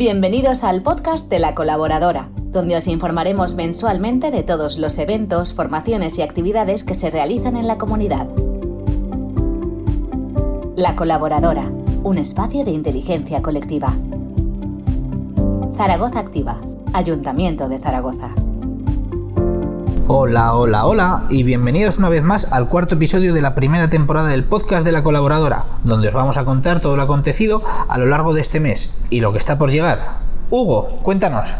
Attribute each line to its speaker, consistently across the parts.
Speaker 1: Bienvenidos al podcast de la colaboradora, donde os informaremos mensualmente de todos los eventos, formaciones y actividades que se realizan en la comunidad. La colaboradora, un espacio de inteligencia colectiva. Zaragoza Activa, Ayuntamiento de Zaragoza.
Speaker 2: Hola, hola, hola y bienvenidos una vez más al cuarto episodio de la primera temporada del podcast de la colaboradora, donde os vamos a contar todo lo acontecido a lo largo de este mes y lo que está por llegar. Hugo, cuéntanos.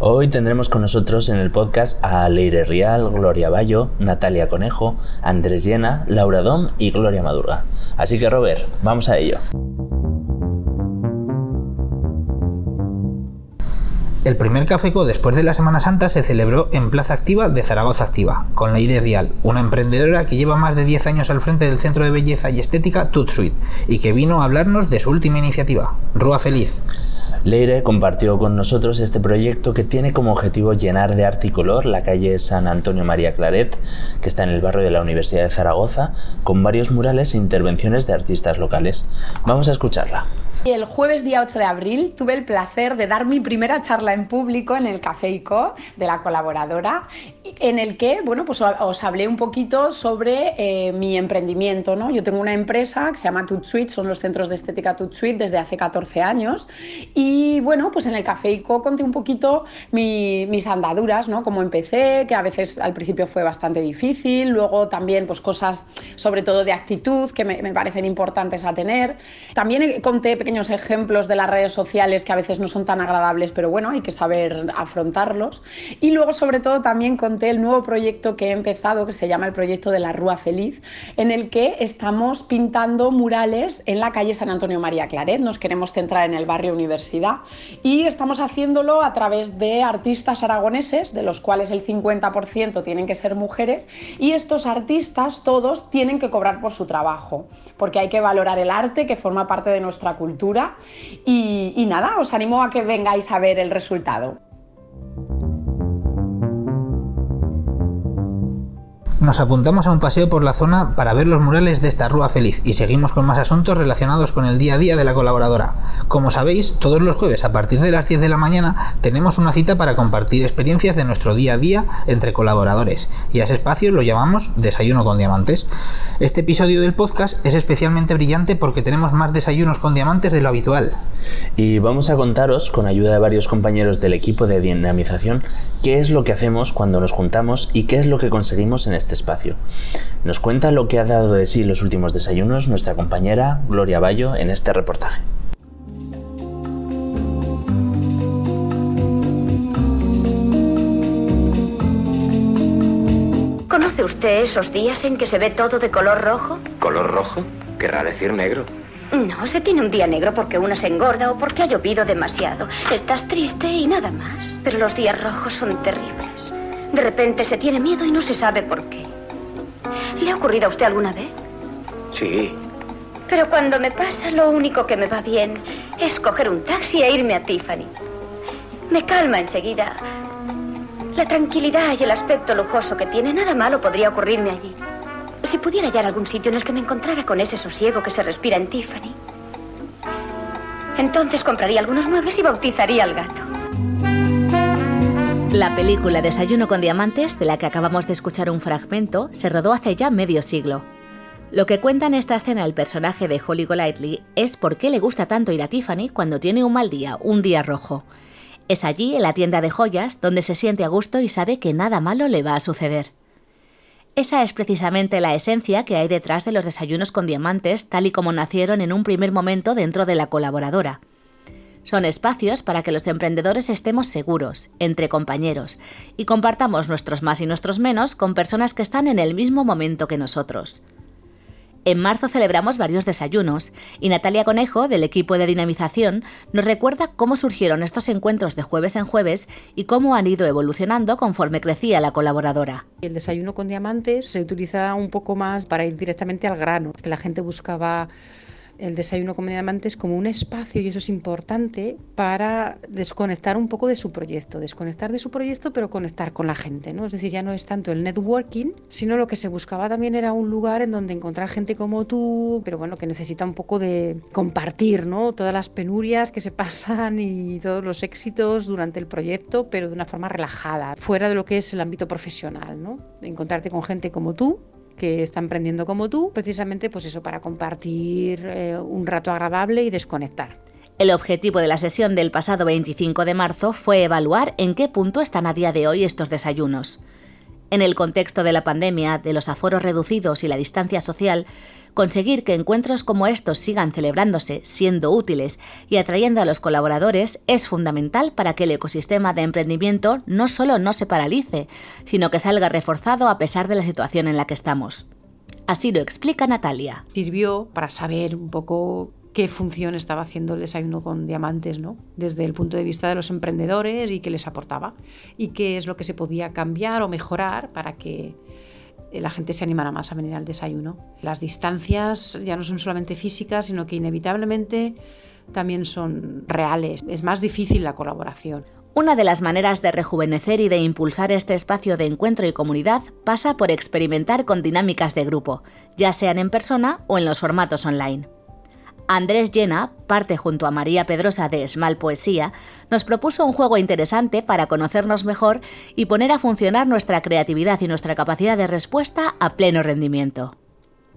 Speaker 3: Hoy tendremos con nosotros en el podcast a Leire Rial, Gloria Bayo, Natalia Conejo, Andrés Llena, Laura Dom y Gloria Madurga. Así que Robert, vamos a ello.
Speaker 2: El primer Cafeco después de la Semana Santa se celebró en Plaza Activa de Zaragoza Activa, con Leire Rial, una emprendedora que lleva más de 10 años al frente del centro de belleza y estética Tutsuit y que vino a hablarnos de su última iniciativa, Rúa Feliz.
Speaker 3: Leire compartió con nosotros este proyecto que tiene como objetivo llenar de arte y color la calle San Antonio María Claret, que está en el barrio de la Universidad de Zaragoza, con varios murales e intervenciones de artistas locales. Vamos a escucharla.
Speaker 4: El jueves día 8 de abril tuve el placer de dar mi primera charla en público en el Café ICO de la colaboradora, en el que bueno, pues os hablé un poquito sobre eh, mi emprendimiento. ¿no? Yo tengo una empresa que se llama Tutsuite, son los centros de estética Tutsuite desde hace 14 años y bueno, pues en el Café ICO conté un poquito mis andaduras, ¿no? cómo empecé, que a veces al principio fue bastante difícil, luego también pues cosas sobre todo de actitud que me, me parecen importantes a tener. También conté pequeños ejemplos de las redes sociales que a veces no son tan agradables, pero bueno, hay que saber afrontarlos. Y luego, sobre todo, también conté el nuevo proyecto que he empezado, que se llama el proyecto de la Rúa Feliz, en el que estamos pintando murales en la calle San Antonio María Claret. Nos queremos centrar en el barrio Universidad y estamos haciéndolo a través de artistas aragoneses, de los cuales el 50% tienen que ser mujeres, y estos artistas todos tienen que cobrar por su trabajo, porque hay que valorar el arte que forma parte de nuestra cultura y, y nada, os animo a que vengáis a ver el resultado.
Speaker 2: Nos apuntamos a un paseo por la zona para ver los murales de esta rúa feliz y seguimos con más asuntos relacionados con el día a día de la colaboradora. Como sabéis, todos los jueves a partir de las 10 de la mañana tenemos una cita para compartir experiencias de nuestro día a día entre colaboradores y a ese espacio lo llamamos Desayuno con Diamantes. Este episodio del podcast es especialmente brillante porque tenemos más desayunos con diamantes de lo habitual.
Speaker 3: Y vamos a contaros, con ayuda de varios compañeros del equipo de dinamización, qué es lo que hacemos cuando nos juntamos y qué es lo que conseguimos en este espacio. Nos cuenta lo que ha dado de sí los últimos desayunos nuestra compañera Gloria Bayo en este reportaje.
Speaker 5: ¿Conoce usted esos días en que se ve todo de color rojo?
Speaker 6: ¿Color rojo? Querrá decir negro.
Speaker 5: No, se tiene un día negro porque uno se engorda o porque ha llovido demasiado. Estás triste y nada más. Pero los días rojos son terribles. De repente se tiene miedo y no se sabe por qué. ¿Le ha ocurrido a usted alguna vez?
Speaker 6: Sí.
Speaker 5: Pero cuando me pasa, lo único que me va bien es coger un taxi e irme a Tiffany. Me calma enseguida. La tranquilidad y el aspecto lujoso que tiene, nada malo podría ocurrirme allí. Si pudiera hallar algún sitio en el que me encontrara con ese sosiego que se respira en Tiffany, entonces compraría algunos muebles y bautizaría al gato.
Speaker 1: La película Desayuno con Diamantes, de la que acabamos de escuchar un fragmento, se rodó hace ya medio siglo. Lo que cuenta en esta escena el personaje de Holly Golightly es por qué le gusta tanto ir a Tiffany cuando tiene un mal día, un día rojo. Es allí, en la tienda de joyas, donde se siente a gusto y sabe que nada malo le va a suceder. Esa es precisamente la esencia que hay detrás de los desayunos con diamantes, tal y como nacieron en un primer momento dentro de la colaboradora. Son espacios para que los emprendedores estemos seguros, entre compañeros, y compartamos nuestros más y nuestros menos con personas que están en el mismo momento que nosotros. En marzo celebramos varios desayunos y Natalia Conejo, del equipo de dinamización, nos recuerda cómo surgieron estos encuentros de jueves en jueves y cómo han ido evolucionando conforme crecía la colaboradora.
Speaker 7: El desayuno con diamantes se utiliza un poco más para ir directamente al grano, que la gente buscaba el desayuno con diamantes como un espacio, y eso es importante, para desconectar un poco de su proyecto. Desconectar de su proyecto, pero conectar con la gente. ¿no? Es decir, ya no es tanto el networking, sino lo que se buscaba también era un lugar en donde encontrar gente como tú, pero bueno, que necesita un poco de compartir ¿no? todas las penurias que se pasan y todos los éxitos durante el proyecto, pero de una forma relajada, fuera de lo que es el ámbito profesional. ¿no? Encontrarte con gente como tú que está emprendiendo como tú, precisamente pues eso, para compartir eh, un rato agradable y desconectar.
Speaker 1: El objetivo de la sesión del pasado 25 de marzo fue evaluar en qué punto están a día de hoy estos desayunos. En el contexto de la pandemia, de los aforos reducidos y la distancia social, Conseguir que encuentros como estos sigan celebrándose, siendo útiles y atrayendo a los colaboradores es fundamental para que el ecosistema de emprendimiento no solo no se paralice, sino que salga reforzado a pesar de la situación en la que estamos. Así lo explica Natalia.
Speaker 7: Sirvió para saber un poco qué función estaba haciendo el desayuno con diamantes, ¿no? Desde el punto de vista de los emprendedores y qué les aportaba y qué es lo que se podía cambiar o mejorar para que la gente se animará más a venir al desayuno. Las distancias ya no son solamente físicas, sino que inevitablemente también son reales. Es más difícil la colaboración.
Speaker 1: Una de las maneras de rejuvenecer y de impulsar este espacio de encuentro y comunidad pasa por experimentar con dinámicas de grupo, ya sean en persona o en los formatos online. Andrés Llena, parte junto a María Pedrosa de Esmal Poesía, nos propuso un juego interesante para conocernos mejor y poner a funcionar nuestra creatividad y nuestra capacidad de respuesta a pleno rendimiento.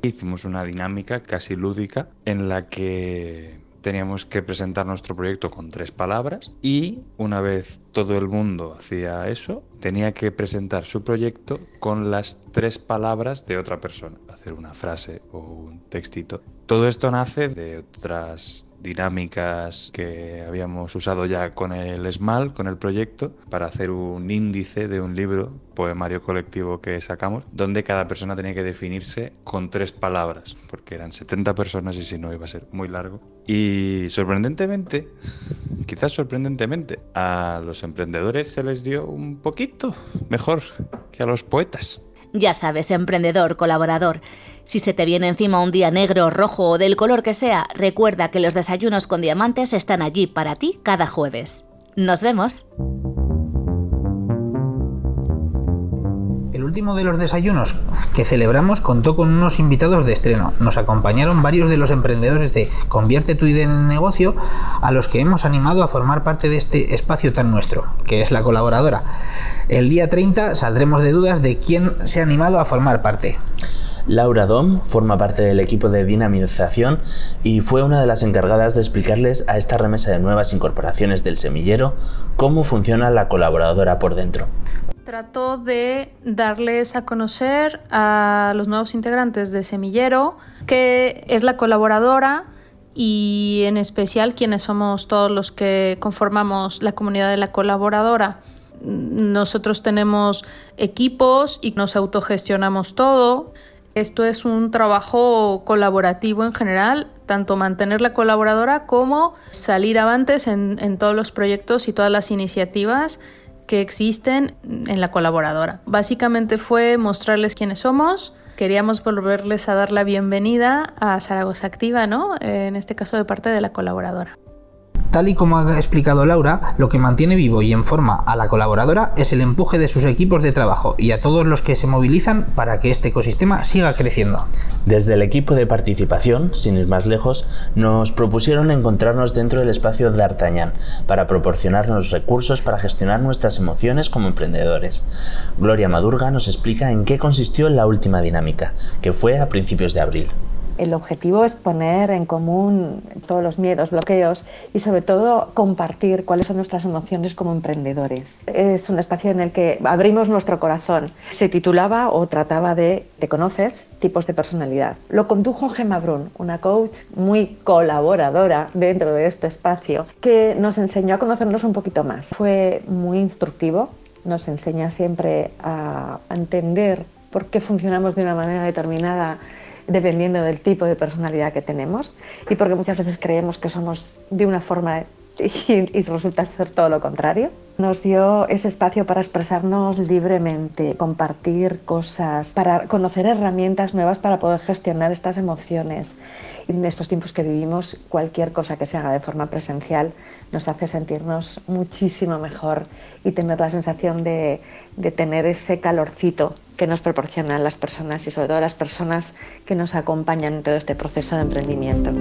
Speaker 8: Hicimos una dinámica casi lúdica en la que teníamos que presentar nuestro proyecto con tres palabras y una vez todo el mundo hacía eso, tenía que presentar su proyecto con las tres palabras de otra persona, hacer una frase o un textito. Todo esto nace de otras dinámicas que habíamos usado ya con el SMAL, con el proyecto, para hacer un índice de un libro, poemario colectivo que sacamos, donde cada persona tenía que definirse con tres palabras, porque eran 70 personas y si no iba a ser muy largo. Y sorprendentemente, quizás sorprendentemente, a los emprendedores se les dio un poquito mejor que a los poetas.
Speaker 1: Ya sabes, emprendedor, colaborador. Si se te viene encima un día negro, rojo o del color que sea, recuerda que los desayunos con diamantes están allí para ti cada jueves. Nos vemos.
Speaker 2: El último de los desayunos que celebramos contó con unos invitados de estreno. Nos acompañaron varios de los emprendedores de Convierte tu idea en negocio, a los que hemos animado a formar parte de este espacio tan nuestro, que es la colaboradora. El día 30 saldremos de dudas de quién se ha animado a formar parte.
Speaker 3: Laura Dom forma parte del equipo de dinamización y fue una de las encargadas de explicarles a esta remesa de nuevas incorporaciones del semillero cómo funciona la colaboradora por dentro.
Speaker 9: Trato de darles a conocer a los nuevos integrantes de Semillero qué es la colaboradora y en especial quiénes somos todos los que conformamos la comunidad de la colaboradora. Nosotros tenemos equipos y nos autogestionamos todo. Esto es un trabajo colaborativo en general, tanto mantener la colaboradora como salir avantes en, en, todos los proyectos y todas las iniciativas que existen en la colaboradora. Básicamente fue mostrarles quiénes somos, queríamos volverles a dar la bienvenida a Zaragoza Activa, ¿no? En este caso de parte de la colaboradora.
Speaker 2: Tal y como ha explicado Laura, lo que mantiene vivo y en forma a la colaboradora es el empuje de sus equipos de trabajo y a todos los que se movilizan para que este ecosistema siga creciendo.
Speaker 3: Desde el equipo de participación, sin ir más lejos, nos propusieron encontrarnos dentro del espacio D'Artagnan para proporcionarnos recursos para gestionar nuestras emociones como emprendedores. Gloria Madurga nos explica en qué consistió la última dinámica, que fue a principios de abril.
Speaker 10: El objetivo es poner en común todos los miedos, bloqueos y sobre todo compartir cuáles son nuestras emociones como emprendedores. Es un espacio en el que abrimos nuestro corazón. Se titulaba o trataba de Te conoces, tipos de personalidad. Lo condujo Gemma Brun, una coach muy colaboradora dentro de este espacio, que nos enseñó a conocernos un poquito más. Fue muy instructivo, nos enseña siempre a entender por qué funcionamos de una manera determinada dependiendo del tipo de personalidad que tenemos y porque muchas veces creemos que somos de una forma y, resulta ser todo lo contrario. Nos dio ese espacio para expresarnos libremente, compartir cosas, para conocer herramientas nuevas para poder gestionar estas emociones. En estos tiempos que vivimos, cualquier cosa que se haga de forma presencial nos hace sentirnos muchísimo mejor y tener la sensación de, de tener ese calorcito que nos proporcionan las personas y sobre todo las personas que nos acompañan en todo este proceso de emprendimiento.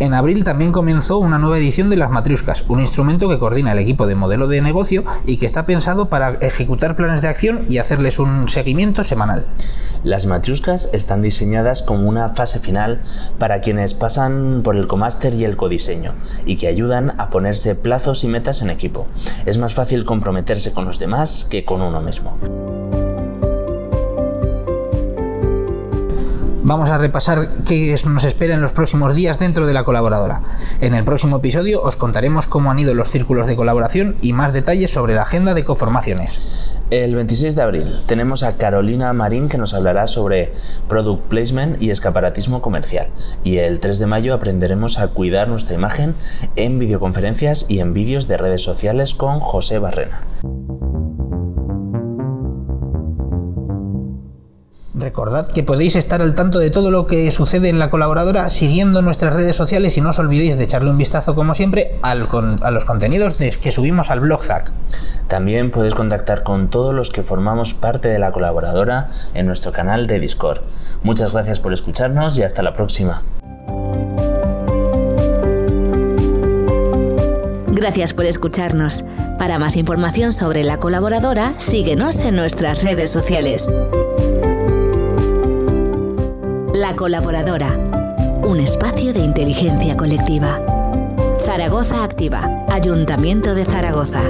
Speaker 2: En abril también comenzó una nueva edición de las Matriuscas, un instrumento que coordina el equipo de modelo de negocio y que está pensado para ejecutar planes de acción y hacerles un seguimiento semanal.
Speaker 3: Las Matriuscas están diseñadas como una fase final para quienes pasan por el comáster y el codiseño y que ayudan a ponerse plazos y metas en equipo. Es más fácil comprometerse con los demás que con uno mismo.
Speaker 2: Vamos a repasar qué nos espera en los próximos días dentro de la colaboradora. En el próximo episodio os contaremos cómo han ido los círculos de colaboración y más detalles sobre la agenda de coformaciones.
Speaker 3: El 26 de abril tenemos a Carolina Marín que nos hablará sobre product placement y escaparatismo comercial. Y el 3 de mayo aprenderemos a cuidar nuestra imagen en videoconferencias y en vídeos de redes sociales con José Barrena.
Speaker 2: Recordad que podéis estar al tanto de todo lo que sucede en la colaboradora siguiendo nuestras redes sociales y no os olvidéis de echarle un vistazo como siempre a los contenidos que subimos al blog ZAC.
Speaker 3: También podéis contactar con todos los que formamos parte de la colaboradora en nuestro canal de Discord. Muchas gracias por escucharnos y hasta la próxima.
Speaker 1: Gracias por escucharnos. Para más información sobre la colaboradora, síguenos en nuestras redes sociales. La colaboradora. Un espacio de inteligencia colectiva. Zaragoza Activa. Ayuntamiento de Zaragoza.